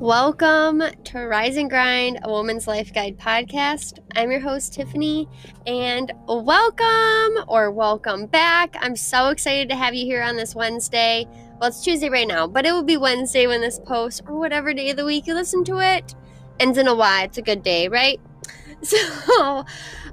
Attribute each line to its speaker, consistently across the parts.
Speaker 1: Welcome to Rise and Grind, a woman's life guide podcast. I'm your host, Tiffany, and welcome or welcome back. I'm so excited to have you here on this Wednesday. Well, it's Tuesday right now, but it will be Wednesday when this post or whatever day of the week you listen to it. Ends in a Y. It's a good day, right? So,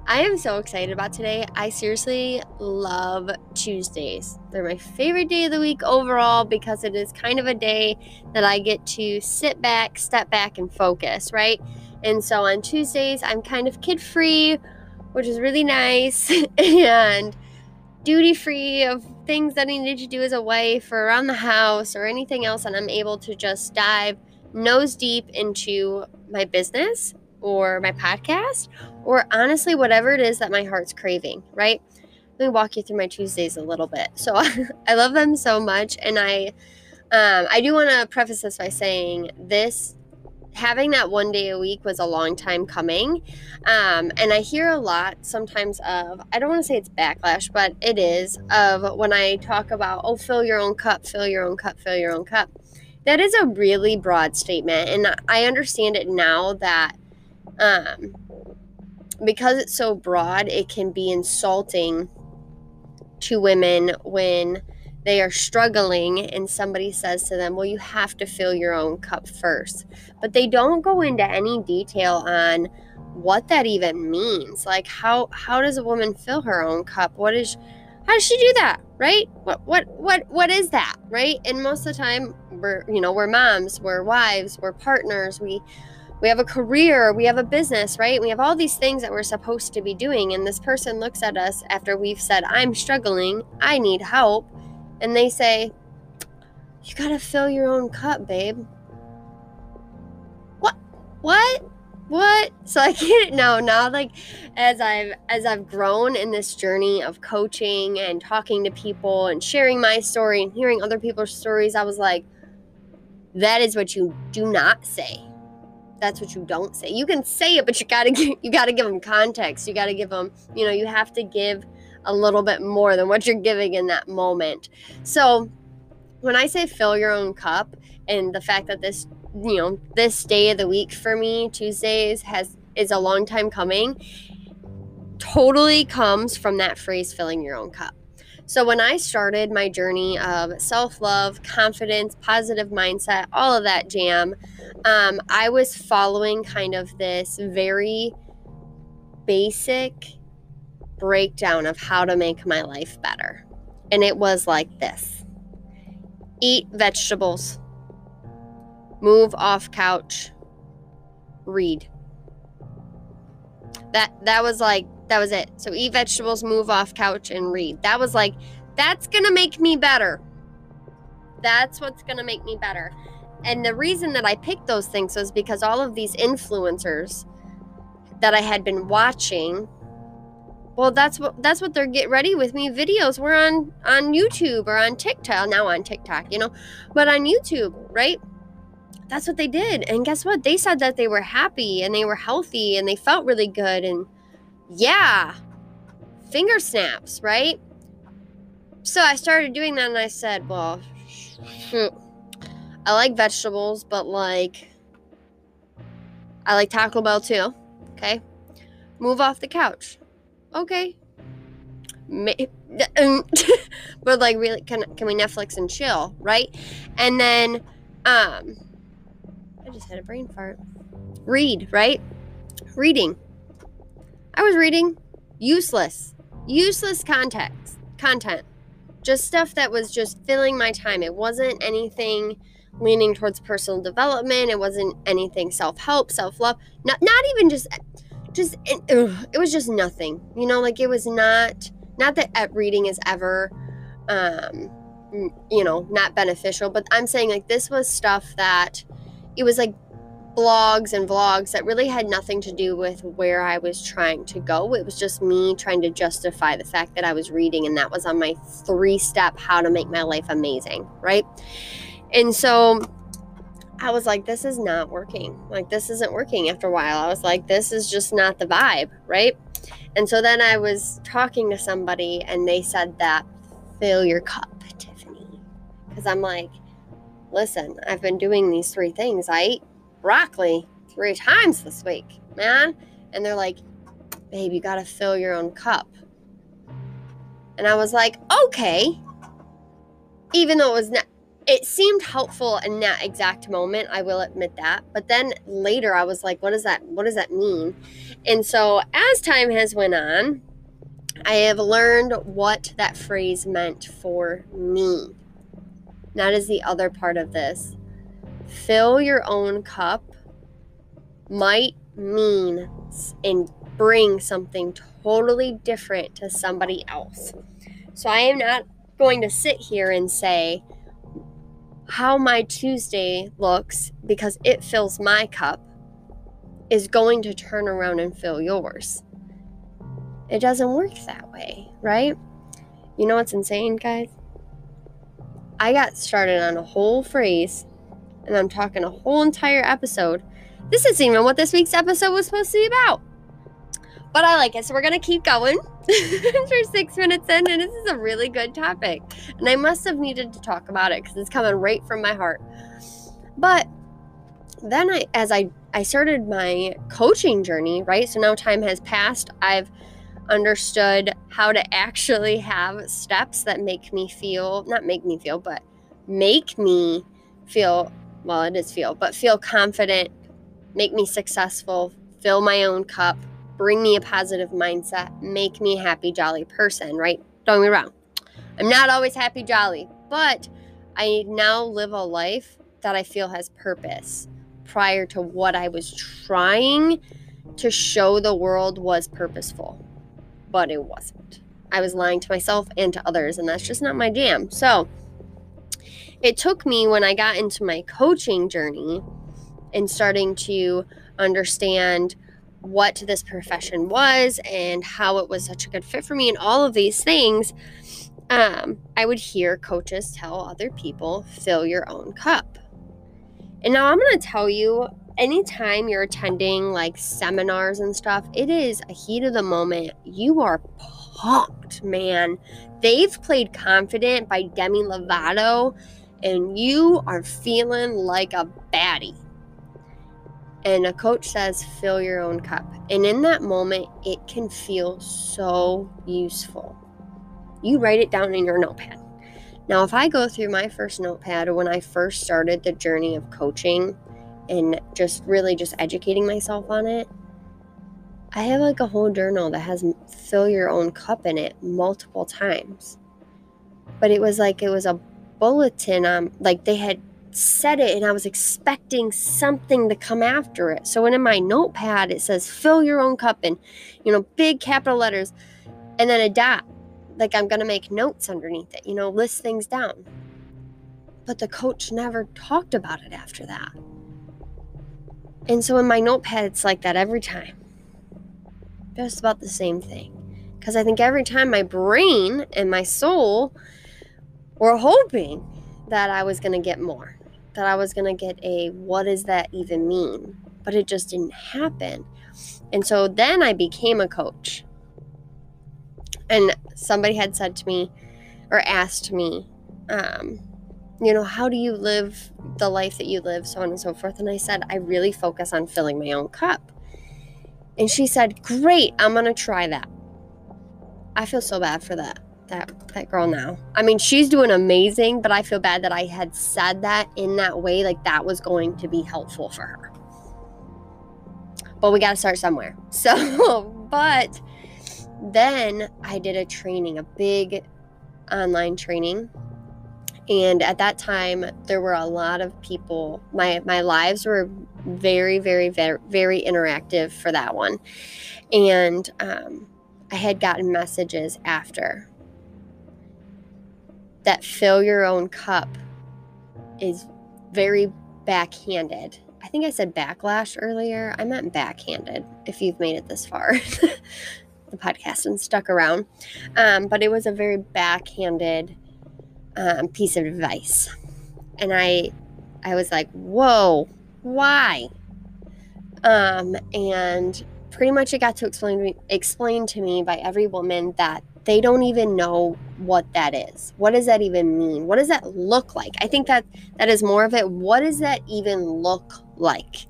Speaker 1: I am so excited about today. I seriously love Tuesdays. They're my favorite day of the week overall because it is kind of a day that I get to sit back, step back, and focus, right? And so on Tuesdays, I'm kind of kid free, which is really nice, and duty free of things that I need to do as a wife or around the house or anything else. And I'm able to just dive nose deep into my business or my podcast or honestly whatever it is that my heart's craving, right? Let me walk you through my Tuesdays a little bit. So I love them so much and I um, I do want to preface this by saying this having that one day a week was a long time coming. Um, and I hear a lot sometimes of, I don't want to say it's backlash, but it is, of when I talk about, oh, fill your own cup, fill your own cup, fill your own cup. That is a really broad statement. And I understand it now that um, because it's so broad, it can be insulting to women when they are struggling and somebody says to them, Well, you have to fill your own cup first. But they don't go into any detail on what that even means. Like how how does a woman fill her own cup? What is how does she do that? Right? What what what what is that? Right? And most of the time we're you know, we're moms, we're wives, we're partners, we we have a career, we have a business, right? We have all these things that we're supposed to be doing. And this person looks at us after we've said, I'm struggling, I need help. And they say, You gotta fill your own cup, babe. What? What? What? So I get it now. Now, like as I've as I've grown in this journey of coaching and talking to people and sharing my story and hearing other people's stories, I was like, that is what you do not say that's what you don't say. You can say it, but you gotta give, you gotta give them context. You gotta give them, you know, you have to give a little bit more than what you're giving in that moment. So when I say fill your own cup, and the fact that this, you know, this day of the week for me, Tuesdays has is a long time coming, totally comes from that phrase filling your own cup. So, when I started my journey of self love, confidence, positive mindset, all of that jam, um, I was following kind of this very basic breakdown of how to make my life better. And it was like this eat vegetables, move off couch, read. That that was like that was it. So eat vegetables, move off couch, and read. That was like, that's gonna make me better. That's what's gonna make me better. And the reason that I picked those things was because all of these influencers that I had been watching, well, that's what that's what they're get ready with me videos. We're on on YouTube or on TikTok now on TikTok, you know, but on YouTube, right? That's what they did. And guess what? They said that they were happy and they were healthy and they felt really good and yeah, finger snaps, right? So I started doing that and I said, well, I like vegetables, but like, I like Taco Bell too. Okay. Move off the couch. Okay. but like really can can we Netflix and chill, right? And then um I just had a brain fart. Read, right? Reading. I was reading useless, useless context, content, just stuff that was just filling my time. It wasn't anything leaning towards personal development. It wasn't anything self help, self love. Not not even just just it, it, was just nothing. You know, like it was not not that reading is ever um you know not beneficial, but I'm saying like this was stuff that it was like blogs and vlogs that really had nothing to do with where I was trying to go. It was just me trying to justify the fact that I was reading, and that was on my three step how to make my life amazing, right? And so I was like, this is not working. Like, this isn't working after a while. I was like, this is just not the vibe, right? And so then I was talking to somebody, and they said that fill your cup, Tiffany. Because I'm like, listen, I've been doing these three things. I broccoli three times this week, man. And they're like, babe, you got to fill your own cup. And I was like, okay. Even though it was not, it seemed helpful in that exact moment, I will admit that. But then later I was like, what does that what does that mean? And so as time has went on, I have learned what that phrase meant for me. That is the other part of this. Fill your own cup might mean and bring something totally different to somebody else. So I am not going to sit here and say how my Tuesday looks because it fills my cup is going to turn around and fill yours. It doesn't work that way, right? You know what's insane, guys? I got started on a whole phrase, and I'm talking a whole entire episode. This isn't even what this week's episode was supposed to be about. But I like it, so we're gonna keep going. for six minutes in, and this is a really good topic. And I must have needed to talk about it because it's coming right from my heart. But then I as I I started my coaching journey, right? So now time has passed. I've understood how to actually have steps that make me feel, not make me feel, but make me feel, well, it is feel, but feel confident, make me successful, fill my own cup, bring me a positive mindset, make me a happy, jolly person, right? Don't get me wrong. I'm not always happy, jolly, but I now live a life that I feel has purpose prior to what I was trying to show the world was purposeful but it wasn't. I was lying to myself and to others, and that's just not my jam. So it took me when I got into my coaching journey and starting to understand what this profession was and how it was such a good fit for me and all of these things um, i would hear coaches tell other people fill your own cup and now i'm going to tell you anytime you're attending like seminars and stuff, it is a heat of the moment. You are pumped, man. They've played Confident by Demi Lovato, and you are feeling like a baddie. And a coach says, fill your own cup. And in that moment, it can feel so useful. You write it down in your notepad. Now, if I go through my first notepad when I first started the journey of coaching, and just really just educating myself on it. I have like a whole journal that has fill your own cup in it multiple times. But it was like it was a bulletin um like they had said it and I was expecting something to come after it. So in my notepad it says fill your own cup in, you know, big capital letters and then a dot. Like I'm to make notes underneath it, you know, list things down. But the coach never talked about it after that. And so in my notepad, it's like that every time. Just about the same thing. Because I think every time my brain and my soul were hoping that I was going to get more, that I was going to get a what does that even mean? But it just didn't happen. And so then I became a coach. And somebody had said to me or asked me, um, you know, how do you live the life that you live, so on and so forth. And I said, I really focus on filling my own cup. And she said, Great, I'm gonna try that. I feel so bad for that that that girl now. I mean, she's doing amazing, but I feel bad that I had said that in that way, like that was going to be helpful for her. But we got to start somewhere. So, but then I did a training, a big online training and at that time there were a lot of people my my lives were very very very very interactive for that one and um, i had gotten messages after that fill your own cup is very backhanded i think i said backlash earlier i meant backhanded if you've made it this far the podcast and stuck around um, but it was a very backhanded um, piece of advice. And I, I was like, whoa, why? Um, and pretty much it got to explain to me, explain to me by every woman that they don't even know what that is. What does that even mean? What does that look like? I think that that is more of it. What does that even look like?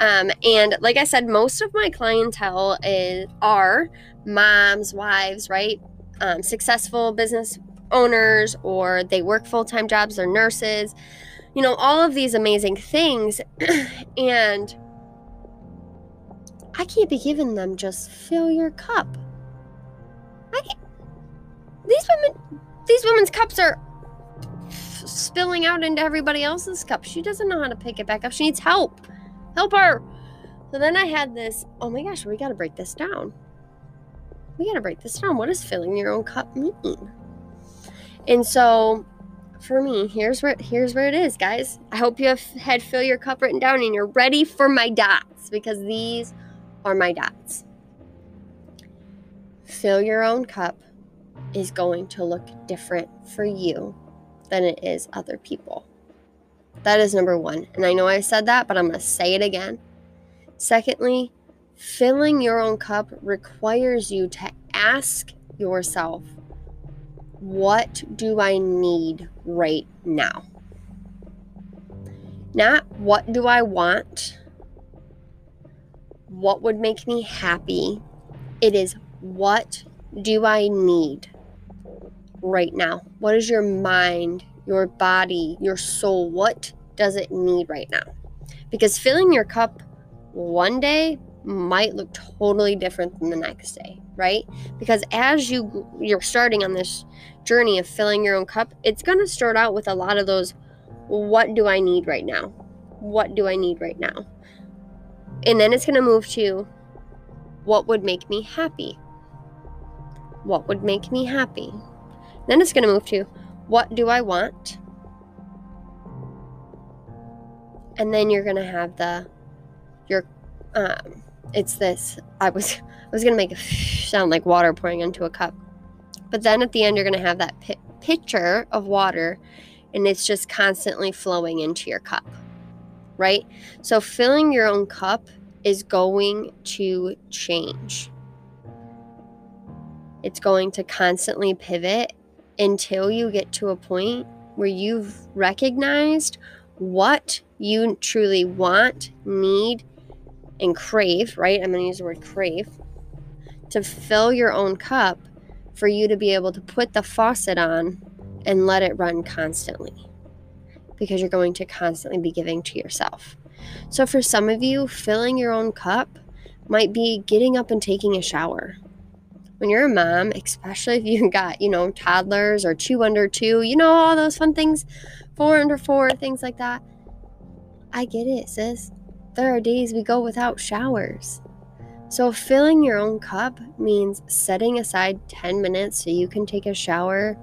Speaker 1: Um, and like I said, most of my clientele is are moms, wives, right? Um, successful business owners, or they work full time jobs, they're nurses, you know, all of these amazing things. and I can't be giving them just fill your cup. These women, these women's cups are spilling out into everybody else's cup. She doesn't know how to pick it back up. She needs help. Help her. So then I had this, oh my gosh, we got to break this down. We got to break this down. What does filling your own cup mean? And so for me, here's where here's where it is, guys. I hope you have had fill your cup written down and you're ready for my dots because these are my dots. Fill your own cup is going to look different for you than it is other people. That is number one. And I know I said that, but I'm going to say it again. Secondly, filling your own cup requires you to ask yourself, what do I need right now? Not what do I want? What would make me happy? It is what do I need right now? What is your mind, your body, your soul? What does it need right now? Because filling your cup one day might look totally different than the next day, right? Because as you you're starting on this journey of filling your own cup, it's going to start out with a lot of those what do I need right now? What do I need right now? And then it's going to move to what would make me happy? What would make me happy? Then it's going to move to what do I want? And then you're going to have the your um it's this I was I was going to make it sound like water pouring into a cup. But then at the end you're going to have that pi- pitcher of water and it's just constantly flowing into your cup. Right? So filling your own cup is going to change. It's going to constantly pivot until you get to a point where you've recognized what you truly want, need, and crave, right? I'm going to use the word crave to fill your own cup for you to be able to put the faucet on and let it run constantly because you're going to constantly be giving to yourself. So, for some of you, filling your own cup might be getting up and taking a shower when you're a mom, especially if you got, you know, toddlers or two under two, you know, all those fun things, four under four, things like that. I get it, sis. There are days we go without showers. So, filling your own cup means setting aside 10 minutes so you can take a shower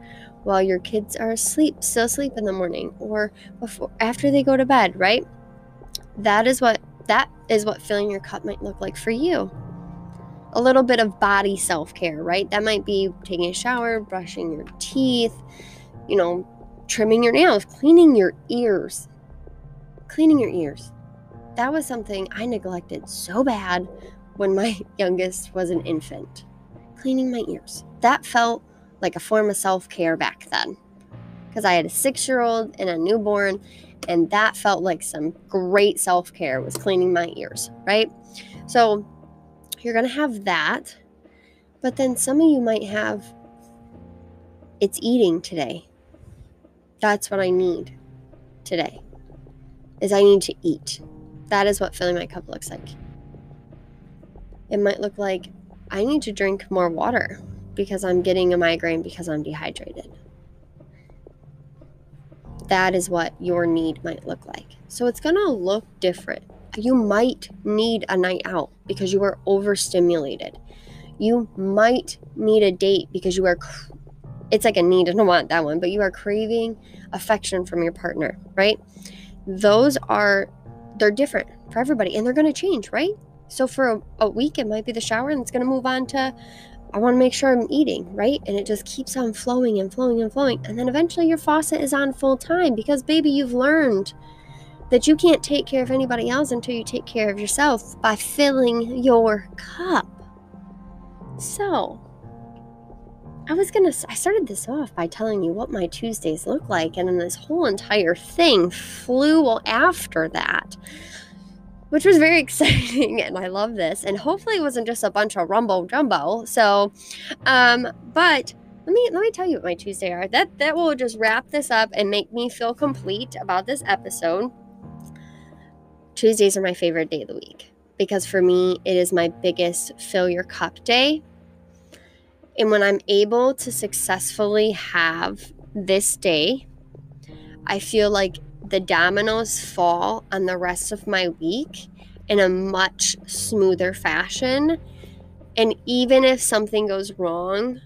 Speaker 1: while your kids are asleep, still asleep in the morning, or before after they go to bed, right? That is what that is what filling your cup might look like for you a little bit of body self care, right? That might be taking a shower, brushing your teeth, you know, trimming your nails, cleaning your ears. Cleaning your ears. That was something I neglected so bad when my youngest was an infant. Cleaning my ears. That felt like a form of self care back then. Because I had a six year old and a newborn, and that felt like some great self care was cleaning my ears, right? So you're going to have that. But then some of you might have it's eating today. That's what I need today. Is I need to eat. That is what filling my cup looks like. It might look like I need to drink more water because I'm getting a migraine because I'm dehydrated. That is what your need might look like. So it's going to look different you might need a night out because you are overstimulated. You might need a date because you are, it's like a need and a want that one, but you are craving affection from your partner, right? Those are, they're different for everybody and they're going to change, right? So for a, a, week, it might be the shower and it's going to move on to, I want to make sure I'm eating, right? And it just keeps on flowing and flowing and flowing. And then eventually your faucet is on full time because, baby, you've learned that you can't take care of anybody else until you take care of yourself by filling your cup. So, I was gonna, I started this off by telling you what my Tuesdays look like, and then this whole entire thing flew after that, which was very exciting, and I love this. And hopefully, it wasn't just a bunch of rumbo jumbo. So, um, but let me let me tell you what my Tuesday are. That that will just wrap this up and make me feel complete about this episode. Tuesdays are my favorite day of the week because for me it is my biggest fill your cup day. And when I'm able to successfully have this day, I feel like the dominoes fall on the rest of my week in a much smoother fashion. And even if something goes wrong,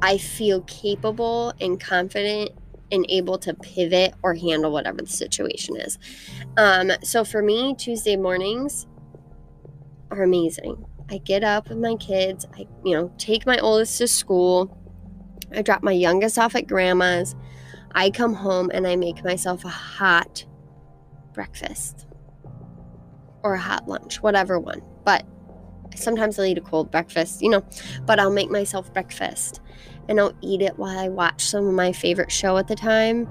Speaker 1: I feel capable and confident and able to pivot or handle whatever the situation is. Um, so for me, Tuesday mornings are amazing. I get up with my kids, I, you know, take my oldest to school, I drop my youngest off at grandma's, I come home and I make myself a hot breakfast or a hot lunch, whatever one. But sometimes I'll eat a cold breakfast, you know, but I'll make myself breakfast and I'll eat it while I watch some of my favorite show at the time.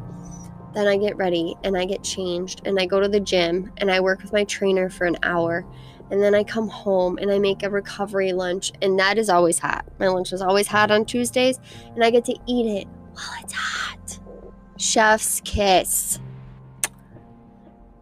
Speaker 1: Then I get ready and I get changed and I go to the gym and I work with my trainer for an hour. And then I come home and I make a recovery lunch, and that is always hot. My lunch is always hot on Tuesdays, and I get to eat it while it's hot. Chef's kiss.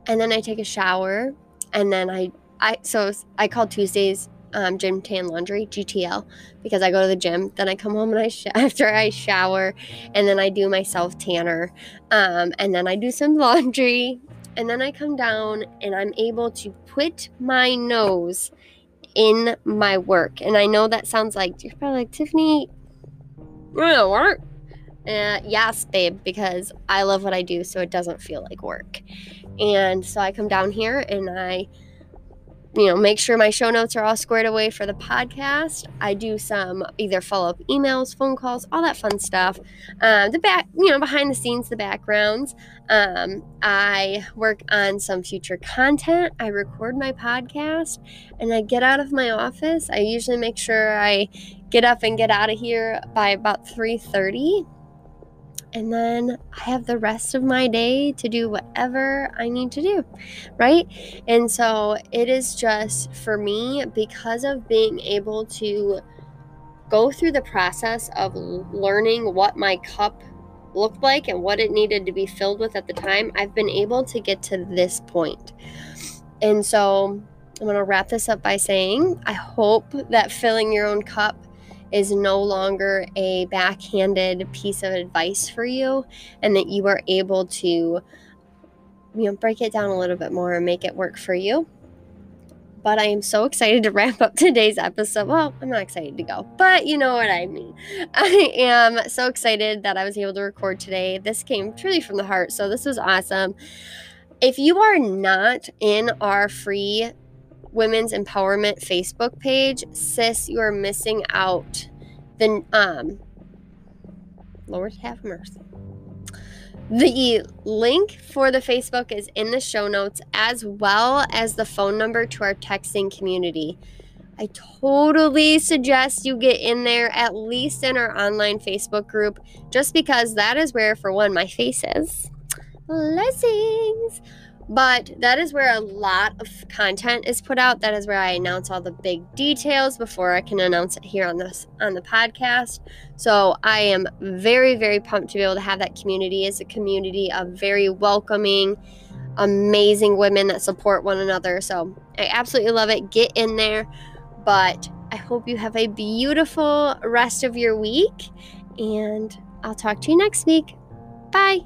Speaker 1: And then I take a shower, and then I, I so I call Tuesdays um, gym tan laundry GTL because I go to the gym. Then I come home and I sh- after I shower, and then I do my self tanner, um, and then I do some laundry, and then I come down and I'm able to put my nose in my work. And I know that sounds like you're probably like Tiffany, you work. Uh, yes, babe, because I love what I do, so it doesn't feel like work. And so I come down here and I you know, make sure my show notes are all squared away for the podcast. I do some either follow up emails, phone calls, all that fun stuff. Um, the back, you know, behind the scenes, the backgrounds. Um, I work on some future content. I record my podcast, and I get out of my office. I usually make sure I get up and get out of here by about three thirty and then I have the rest of my day to do whatever I need to do, right? And so it is just for me because of being able to go through the process of learning what my cup looked like and what it needed to be filled with at the time, I've been able to get to this point. And so I'm going to wrap this up by saying I hope that filling your own cup is no longer a backhanded piece of advice for you and that you are able to you know break it down a little bit more and make it work for you but I am so excited to wrap up today's episode. Well, I'm not excited to go, but you know what I mean. I am so excited that I was able to record today. This came truly from the heart, so this was awesome. If you are not in our free women's empowerment Facebook page, sis, you are missing out. Then, um, Lord have mercy. The link for the Facebook is in the show notes, as well as the phone number to our texting community. I totally suggest you get in there, at least in our online Facebook group, just because that is where, for one, my face is. Blessings. But that is where a lot of content is put out. That is where I announce all the big details before I can announce it here on this on the podcast. So I am very very pumped to be able to have that community. It's a community of very welcoming, amazing women that support one another. So I absolutely love it. Get in there. But I hope you have a beautiful rest of your week and I'll talk to you next week. Bye.